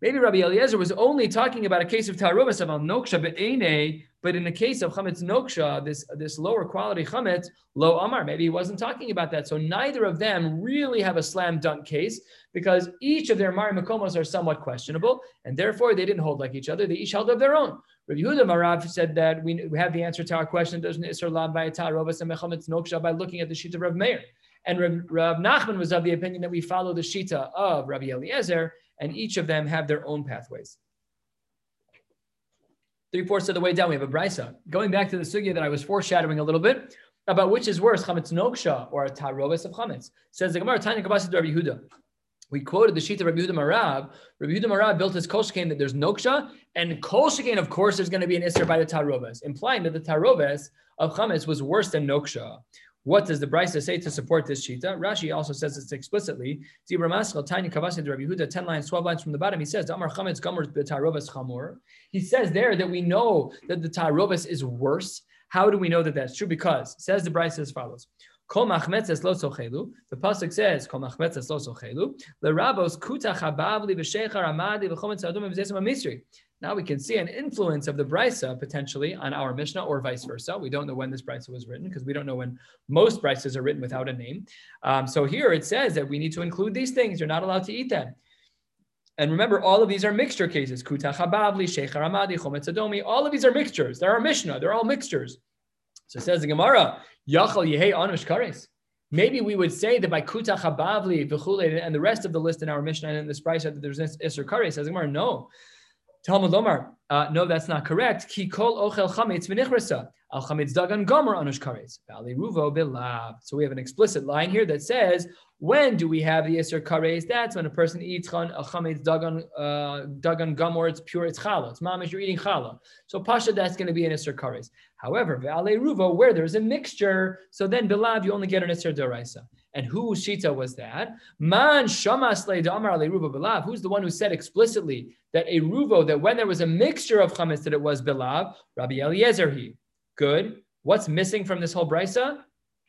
Maybe Rabbi Eliezer was only talking about a case of Tarobes of Al Noksha Be'ene, but in the case of Chametz Noksha, this, this lower quality Chametz, Lo Amar, maybe he wasn't talking about that. So neither of them really have a slam dunk case because each of their Mari Makomos are somewhat questionable, and therefore they didn't hold like each other. They each held of their own. Rabbi Yehuda Marav said that we, we have the answer to our question, doesn't Lab by Tarobes and Mechametz Noksha by looking at the sheet of Rav Meir. And Rav, Rav Nachman was of the opinion that we follow the Shita of Rabbi Eliezer, and each of them have their own pathways. Three fourths of the way down, we have a brisa. Going back to the sugya that I was foreshadowing a little bit about which is worse, chametz noksha or a tarobes of chametz. Says the Gemara, Tanya Kabbasid Rabbi Yehuda. We quoted the sheet of Rabbi Yehuda Marab. Rabbi Yehuda Marab built his kol that there's noksha, and kol of course, there's going to be an isser by the tarobes, implying that the tarobes of chametz was worse than noksha. What does the Brisa say to support this shita? Rashi also says this explicitly. tiny kavasin Rabbi Yehuda, 10 lines, 12 lines from the bottom. He says, Amar chametz gomer b'tarovas chamor. He says there that we know that the tarovas is worse. How do we know that that's true? Because says the Brisa as follows. The pasuk says, Kol machmetzes lo sochelu. Lerabos kuta chabavli v'shechar amadi v'chometz adum v'zesem misri. Now we can see an influence of the brisa potentially on our Mishnah or vice versa. We don't know when this brisa was written because we don't know when most brisas are written without a name. Um, so here it says that we need to include these things. You're not allowed to eat them. And remember, all of these are mixture cases. Kuta chabavli, sheikh haramadi, chometz adomi. All of these are mixtures. They're our Mishnah. They're all mixtures. So it says the Gemara, yachal yehei anush kares. Maybe we would say that by kuta chabavli, and the rest of the list in our Mishnah and in this brisa that there's isser kares. Says the Gemara, no. Talmud Lomar, uh, no, that's not correct. Ki kol ochel chametz. Al chametz dagan gomer anush kares. Vali ruvo bilab. So we have an explicit line here that says, when do we have the Isser Kares? That's when a person eats chan, a chametz dagan, uh, dagan gomor, it's pure, it's challah. It's mamish, you're eating challah. So pasha, that's going to be an Isser Kares. However, ve'ale ruvo, where there's a mixture, so then bilav, you only get an Isser Daraisa. And who shita was that? Man shamas damar ale ruvo bilav. Who's the one who said explicitly that a ruvo, that when there was a mixture of chametz, that it was bilav? Rabbi Eliezer he. Good. What's missing from this whole brisa?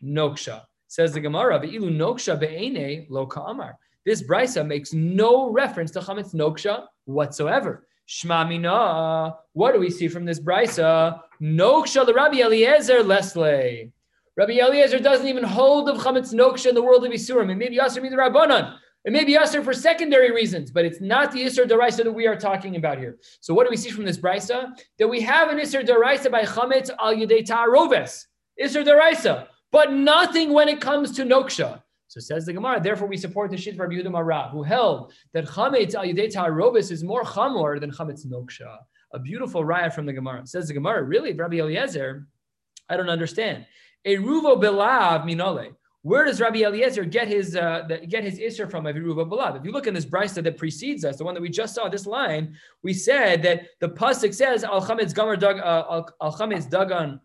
Noksha. Says the Gemara, "Ve'ilu noksha be'ene lo ka'amar." This brisa makes no reference to chametz noksha whatsoever. Shma mina. What do we see from this brisa? Noksha the Rabbi Eliezer Leslie. Rabbi Eliezer doesn't even hold of chametz noksha in the world of Isurim. It may be Yasser the Rabbanon. It may be Yasser for secondary reasons, but it's not the Isser Daraisa that we are talking about here. So what do we see from this brisa? That we have an Isser Daraisa by chametz al yedei ta'aroves. Isser Daraisa but nothing when it comes to Noksha. So says the Gemara, therefore we support the Shit Rabbi Yehuda who held that Chametz al Yidei Ta'arobis is more Chamor than Chametz Noksha. A beautiful riot from the Gemara. Says the Gemara, really, Rabbi Eliezer, I don't understand. A Ruvo Belav Minole. Where does Rabbi Eliezer get his uh, the, get his isser from Aviruva Balav? If you look in this brisa that precedes us, the one that we just saw, this line, we said that the pasuk says Al Chametz Gamar Dag uh, Al Chametz Dagan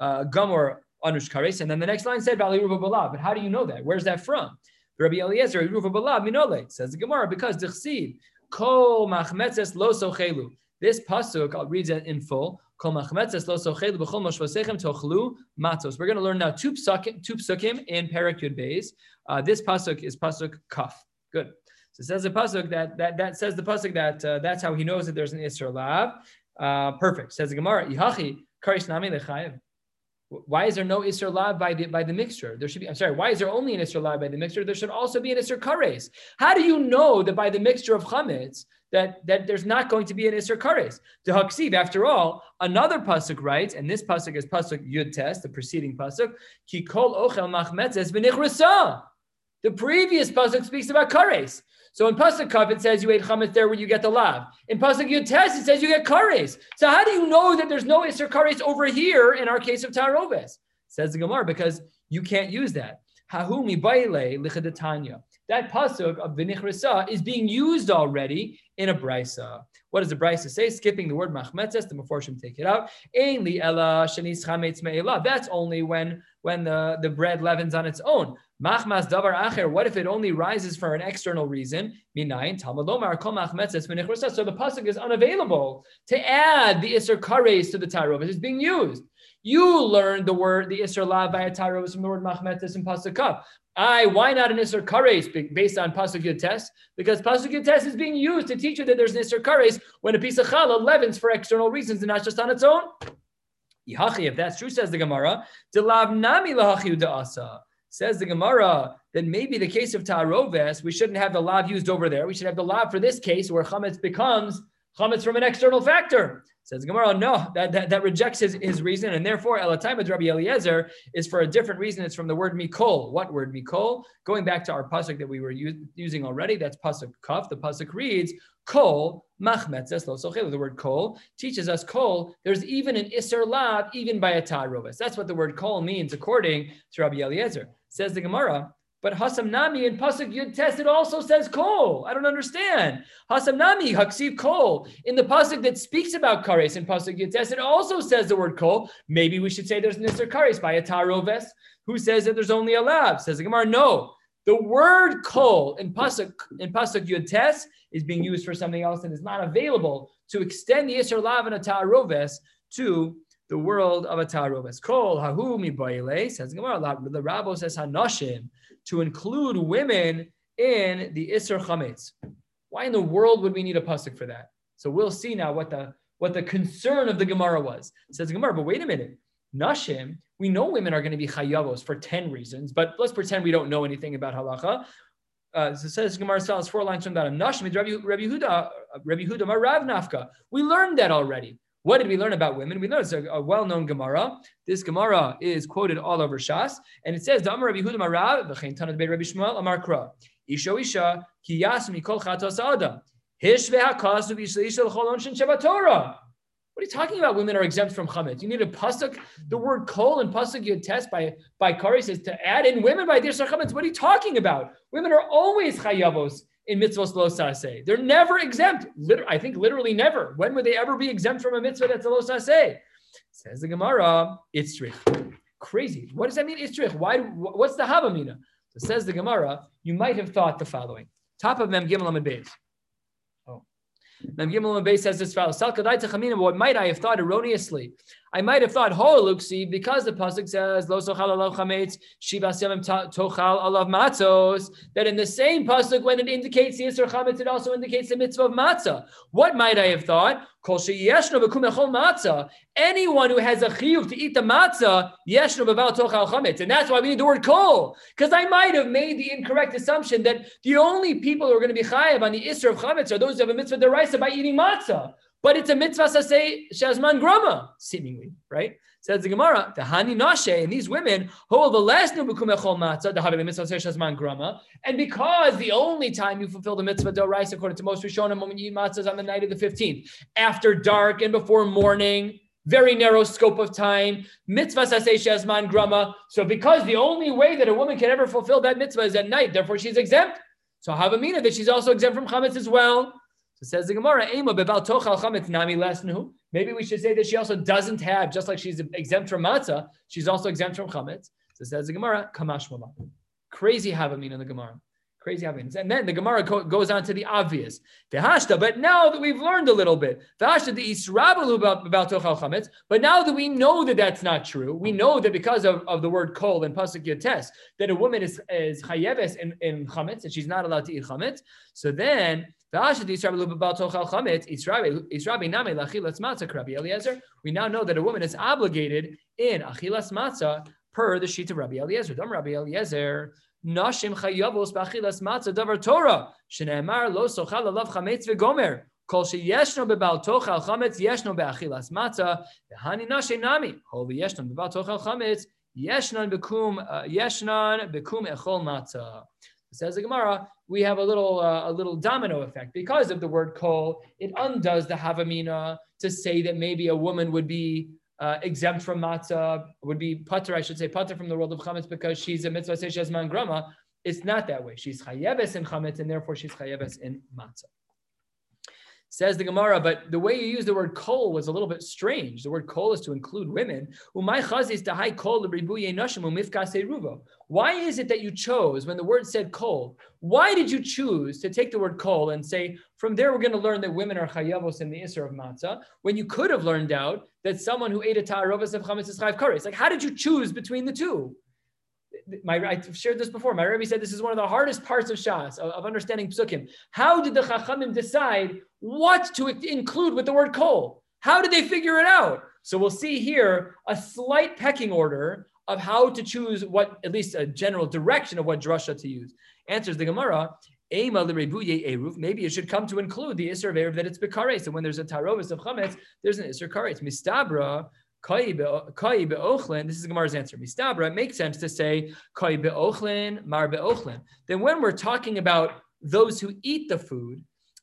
uh, Gamor Anush Kares, and then the next line said Aviruva Balav. But how do you know that? Where's that from? Rabbi Eliezer Aviruva Balav Minole says the Gemara because Dichsid Kol Machmetzes Lo Sochelu. This pasuk, I'll read it in full. We're going to learn now two psukim, two psukim in Perak Yud Beis. Uh, this pasuk is pasuk kaf. Good. So it says the pasuk that that that says the pasuk that uh, that's how he knows that there's an isra lab. Uh, perfect. Says the Gemara. Why is there no Isser Lav by the by the mixture? There should be. I'm sorry. Why is there only an Isser Lav by the mixture? There should also be an Isser Kares. How do you know that by the mixture of chametz that that there's not going to be an Isser Kares? To Haksiv, after all, another pasuk writes, and this pasuk is pasuk Yud Tes, the preceding pasuk. Ki kol ochel machmetzes v'nichrasa. The previous pasuk speaks about Kares. So in Pasuk Kav, it says you ate chametz there where you get the lav. In Pasuk Yutes, it says you get kares. So how do you know that there's no iser kares over here in our case of taroves? Says the Gemara because you can't use that. Hahumi baile lichadatanya. That pasuk of v'nichrisa is being used already in a brisa. What does the brisa say? Skipping the word machmetzes, the maforshim take it out. Ainli ella shanis chametz me'ela. That's only when when the, the bread leavens on its own. Machmas davar acher. What if it only rises for an external reason? Minayin talmud lomar kol machmetzes. So the pasuk is unavailable to add the iser kares to the tarov. It is being used. You learned the word, the Isser Lav by a Taros from the word Machmetis and Pasuk I, why not an Isser Kares based on Pasuk Yud Because Pasuk Yud is being used to teach you that there's an Isser Kares when a piece of challah leavens for external reasons and not just on its own. If that's true, says the Gemara, Says the Gemara, then maybe the case of Ta'aroves, we shouldn't have the lav used over there. We should have the lav for this case where chametz becomes chametz from an external factor. Says Gemara, no, that, that, that rejects his, his reason, and therefore Elatime Rabbi Eliezer is for a different reason. It's from the word mikol. What word mikol? Going back to our pasuk that we were u- using already, that's pasuk kaf. The pasuk reads kol machmetzes lo sochelu. The word kol teaches us kol. There's even an iser lav even by a ta'arovis. That's what the word kol means according to Rabbi Eliezer. Says the Gemara, but Hasam Nami in Pasuk Yud Tes, it also says Kol. I don't understand. Hasam Nami, Haksiv Kol. In the Pasuk that speaks about Kares in Pasuk Yud Tes, it also says the word Kol. Maybe we should say there's an Nisr Kares by a Taroves. Who says that there's only a lab? Says the Gemara, no. The word Kol in Pasuk, in Pasuk Yud Tes is being used for something else and is not available to extend the Isra Lav and a Taroves to the world of a Taroves. Kol Hahu Mi says Gemara, the Rabbo says Hanoshim to include women in the Isser Chametz. Why in the world would we need a pasuk for that? So we'll see now what the what the concern of the Gemara was. Says Gemara, but wait a minute. Nashim, we know women are going to be chayavos for 10 reasons, but let's pretend we don't know anything about halacha. Uh, it says Gemara tells four lines from that. Nashim, Rabbi, Rabbi Huda, Rabbi Huda, Marav Nafka. We learned that already. What did we learn about women? We learned it's a, a well-known Gemara. This Gemara is quoted all over Shas, and it says, "Damar Rabbi Huda Marav v'chein tanad Rabbi Shmuel Amar Kra Isho Isha ki yas mikol chatos adam hish ve'hakas v'yishleish l'cholon shin Torah." What are you talking about? Women are exempt from chametz. You need a pasuk. The word kol and pasuk you test by by Kari says to add in women by dir chametz. What are you talking about? Women are always chayavos in mitzvahs lo saseh. They're never exempt. Liter- I think literally never. When would they ever be exempt from a mitzvah that's a lo saseh? Says the Gemara, itzrich. Crazy. What does that mean, itzrich? Why? What's the havamina? So says the Gemara, you might have thought the following. Top of Mem Gimel Amid Beis. Mem Gimel Amid Beis says this follows. What might I have thought erroneously? I might have thought holuksi because the pasuk says lo sochal alav yamim tochal alav matzos. That in the same pasuk, when it indicates the isra chametz, it also indicates the mitzvah of matzah. What might I have thought? Kol sheyeshno b'kum matzah. Anyone who has a chiyuv to eat the matzah yeshno b'val tochal chametz, and that's why we need the word kol. Because I might have made the incorrect assumption that the only people who are going to be chayav on the isra of chametz are those who have a mitzvah deraisa by eating matzah but it's a mitzvah say shazman grama, seemingly, right? Says the Gemara, the hani nashe, and these women hold the last nubukum echol matzah, the having mitzvah shazman grama, and because the only time you fulfill the mitzvah dorais, according to most Rishonim, when you eat matzah is on the night of the fifteenth, after dark and before morning. very narrow scope of time. Mitzvah shazman grama. So because the only way that a woman can ever fulfill that mitzvah is at night, therefore she's exempt. So Havamina that she's also exempt from chametz as well. So says the Gemara. Maybe we should say that she also doesn't have, just like she's exempt from matzah, she's also exempt from chametz. So says the Gemara, kamash Crazy Havamina in the Gemara. Crazy happens. And then the Gemara goes on to the obvious. V'hashta, but now that we've learned a little bit, v'hashta the israbalu about tochal chametz, but now that we know that that's not true, we know that because of, of the word kol and pasuk yates, that a woman is, is chayeves in, in chametz, and she's not allowed to eat chametz. So then, we now know that a woman is obligated in achilas matzah per the sheet of Rabbi Eliezer. Dam Rabbi Eliezer, Nashim chayavos b'achilas matzah davar Torah, shene'emar lo sochal alav chametz v'gomer. Kol sheyeshno bebal tochal chametz yeshno be'achilas matzah, v'hani nashe nami, hol v'yeshno bebal tochal chametz, yeshnon bekum, uh, yeshnon bekum echol matzah. Says the Gemara, we have a little uh, a little domino effect because of the word kol. It undoes the havamina to say that maybe a woman would be uh, exempt from matzah, would be putter, I should say, putter from the world of chametz because she's a mitzvah shehazman grama. It's not that way. She's chayeves in chametz, and therefore she's chayeves in matzah. Says the Gemara, but the way you use the word kol was a little bit strange. The word kol is to include women. Why is it that you chose, when the word said kol, why did you choose to take the word kol and say, from there we're going to learn that women are chayavos in the Isser of matzah, when you could have learned out that someone who ate a ta'arovas of chametz is chayav kares? Like, how did you choose between the two? My I've shared this before. My Rebbe said this is one of the hardest parts of Shas of, of understanding Psukim. How did the Chachamim decide what to include with the word kol? How did they figure it out? So we'll see here a slight pecking order of how to choose what, at least a general direction of what drasha to use. Answers the Gemara. Maybe it should come to include the Isser of Erev that it's Bekares. So when there's a Tarovis of Chametz, there's an Isser Kares. Mistabra, Kai be'ochlin, this is Gemara's answer. Mistabra, it makes sense to say kai be'ochlin, mar be'ochlin. Then when we're talking about those who eat the food,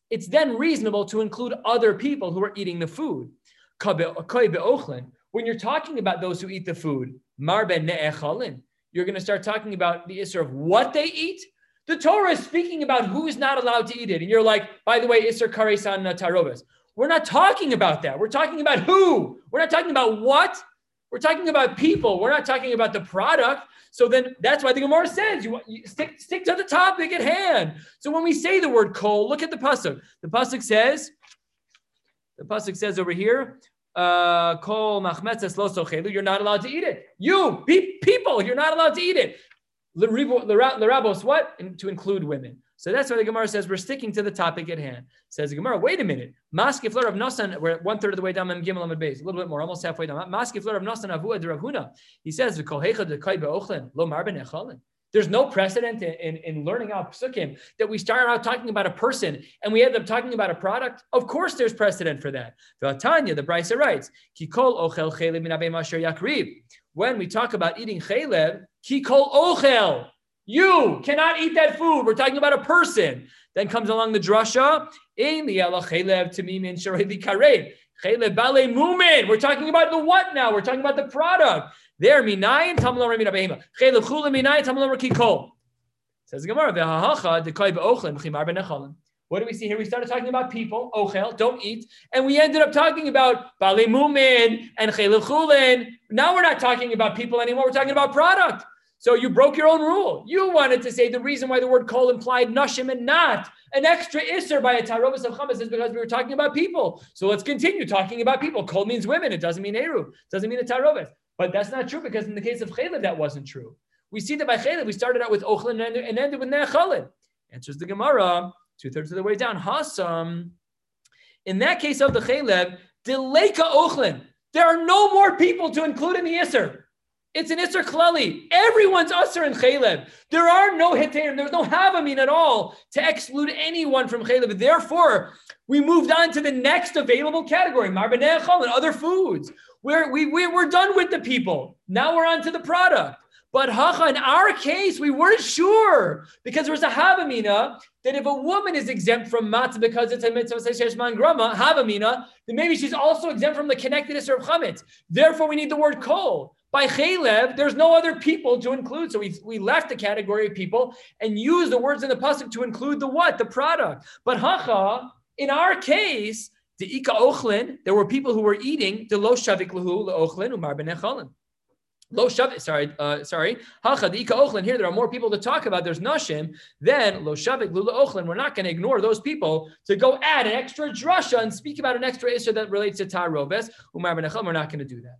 it's then reasonable to include other people who are eating the food. Kai be'ochlin, when you're talking about those who eat the food, mar be'ne'echalin, you're going to start talking about the Isser of what they eat. The Torah is speaking about who's not allowed to eat it. And you're like, by the way, Isser Karesan Tarobas. We're not talking about that. We're talking about who. We're not talking about what. We're talking about people. We're not talking about the product. So then that's why the Gemara says you, you stick, stick to the topic at hand. So when we say the word kol, look at the pasuk. The pasuk says, the pasuk says over here, uh, kol machmetzes lo sochelu. You're not allowed to eat it. You pe- people, you're not allowed to eat it. L'rabos what? To include women. So that's why the Gemara says we're sticking to the topic at hand. Says the Gemara, wait a minute. Maskifler of Nosan, we're one third of the way down, Gimel Amid Beis, a little bit more, almost halfway down. Maskifler of Nasan Avua de. He says, "V'kolhecha de kai be'ochlen lo marben There's no precedent in, in, in learning out psukim that we start out talking about a person and we end up talking about a product. Of course, there's precedent for that. The Tanya, the Brisa writes, Kikol ochel When we talk about eating chaylev, kikol ochel. You cannot eat that food. We're talking about a person. Then comes along the drasha. In the chaylev tamimin shareli karev. Chaylev bale mumin. We're talking about the what now? We're talking about the product. There, minayin tamlo remina behema. Chaylev chula minayin tamlo rekikol. Says the Gemara, v'hahacha dekoy be'nechalim. What do we see here? We started talking about people, ochel, don't eat, and we ended up talking about bale mumin and chulin. Now we're not talking about people anymore. We're talking about product. So you broke your own rule. You wanted to say the reason why the word kol implied nashim and not an extra isser by a tarovas of chametz is because we were talking about people. So let's continue talking about people. Kol means women. It doesn't mean eru. It doesn't mean a tarovas. But that's not true because in the case of chaylev, that wasn't true. We see that by chaylev, we started out with ochlin and ended with ne'achalin. Answers the Gemara, two thirds of the way down. Hasam. In that case of the chaylev, deleka ochlin. There are no more people to include in the isser. It's an Isser Klali. Everyone's Usser in Chalev. There are no Heterim. There's no Havamin at all to exclude anyone from Chalev. Therefore, we moved on to the next available category, Marbanechal and other foods. We're, we, we, we're done with the people. Now we're on to the product. But hacha, in our case, we weren't sure because there was a havamina that if a woman is exempt from matzah because it's a mitzvah sheshman grama havamina, then maybe she's also exempt from the connectedness of chametz. Therefore, we need the word kol. By chaylev, there's no other people to include, so we, we left the category of people and used the words in the pasuk to include the what, the product. But hacha, in our case, the ika ochlin, there were people who were eating the lo shavik lahu ochlin umar benechalim. Lo shavik, sorry, uh, sorry. Hacha, the ika ochlin. Here, there are more people to talk about. There's nashim. Then lo shavik lula ochlin. We're not going to ignore those people to go add an extra drasha and speak about an extra issue that relates to taroves umar benechalim. We're not going to do that.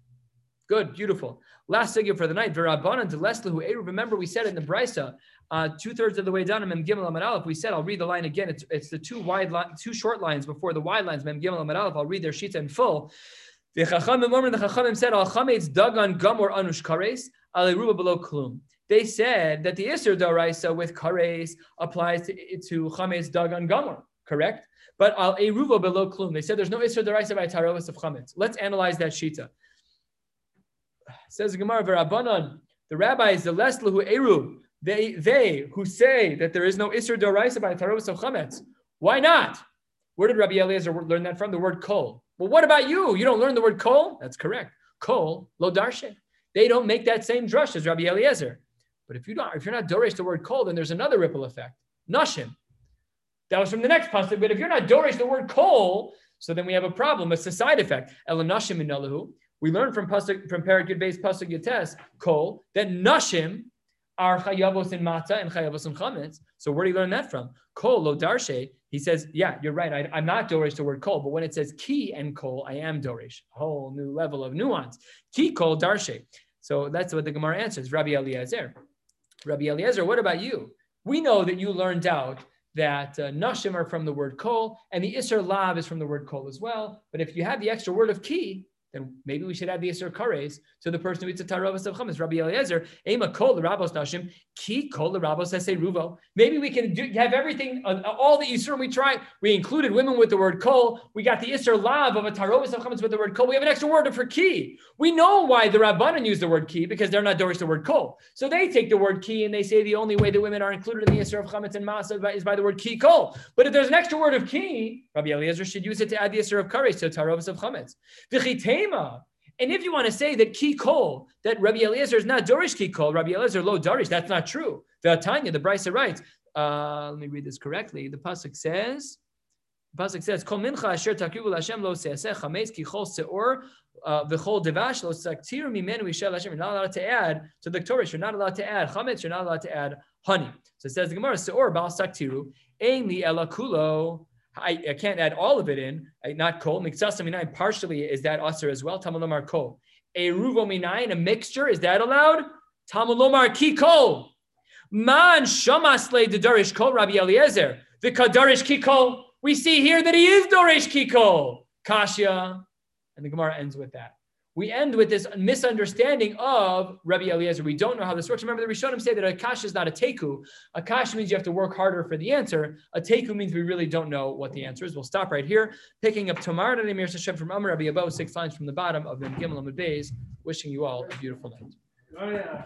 Good, beautiful. Last figure for the night. Remember, we said it in the brisa, uh, two thirds of the way down Mem Gimel Amid Aleph. We said, I'll read the line again. It's, it's the two wide, two short lines before the wide lines. Mem Gimel Amid Aleph. I'll read their sheets in full. The Chachamim said, Al Chametz Dagan Gamor Anush Kares Al Eruba below Klum. They said that the Isser Daraisa with Kares applies to, to Chametz Dagan Gamor. Correct. But al eruva below klum. They said there's no isra deraisa by tarovis of chametz. Let's analyze that shita. Says the Gemara, the rabbis, the less Leslahu Eru, they, they who say that there is no Isser Doraisa by Tarovas of Chametz. Why not? Where did Rabbi Eliezer learn that from? The word kol. Well, what about you? You don't learn the word kol? That's correct. Kol, lo darshe. They don't make that same drush as Rabbi Eliezer. But if you don't, if you're not dorish the word kol, then there's another ripple effect. Nashim. That was from the next pasuk. But if you're not dorish the word kol, so then we have a problem. It's a side effect. Elanashim in we learn from pasuk from Parakid based pasuk Yates Kol that nashim are chayavos in Mata and chayavos in chametz. So where do you learn that from? Kol lo darshe. He says, yeah, you're right. I, am not dorish the word kol, but when it says ki and kol, I am dorish. A whole new level of nuance. Ki kol darshe. So that's what the Gemara answers. Rabbi Eliezer. Rabbi Eliezer, what about you? We know that you learned out that uh, nashim are from the word kol, and the isser lav is from the word kol as well. But if you have the extra word of ki, then maybe we should add the Isser Kares to the person who eats a Taravas of Chametz. Rabbi Eliezer, Ema Kol Rabos Nashim, Ki Kol Rabos Ese Ruvo. Maybe we can do, have everything, uh, all the Isser we try. We included women with the word Kol. We got the Isser Lav of a Taravas of Chametz with the word Kol. We have an extra word for Ki. We know why the Rabbanan use the word Ki because they're not Dorish the word Kol. So they take the word Ki and they say the only way that women are included in the Isser of Chametz and Masa is by the word Ki Kol. But if there's an extra word of Ki, Rabbi Eliezer should use it to add the Isser of Kares to Taravas of Chametz. And if you want to say that ki kol, that Rabbi Eliezer is not Dorish ki kol, Rabbi Eliezer lo Dorish, that's not true. The Tanya, the Brisa writes, uh, let me read this correctly. The pasuk says, the pasuk says, "Kol mincha asher takivu Hashem lo seaseh chametz ki chol seor uh, v'chol devash lo saktir mimenu ishel Hashem." You're not allowed to add to the Torah. You're not allowed to add chametz. You're not allowed to add honey. So it says the Gemara seor bal saktiru ein li elakulo I, I, can't add all of it in, not kol. Miksasa minayin partially is that usher as well. Tamalomar kol. A ruvo minayin, a mixture, is that allowed? Tamalomar ki kol. Man shamasle de dorish kol Rabbi Eliezer. The kadarish ki kol. We see here that he is dorish ki kol. Kashya. And the Gemara ends with that we end with this misunderstanding of Rabbi Eliezer. We don't know how this works. Remember, the Rishonim say that a kash is not a teku. A kash means you have to work harder for the answer. A teku means we really don't know what the answer is. We'll stop right here, picking up Tamar and Emir Hashem from Amr Rabbi Abba, six lines from the bottom of the Gimel Amud. Wishing you all a beautiful night. Oh, yeah.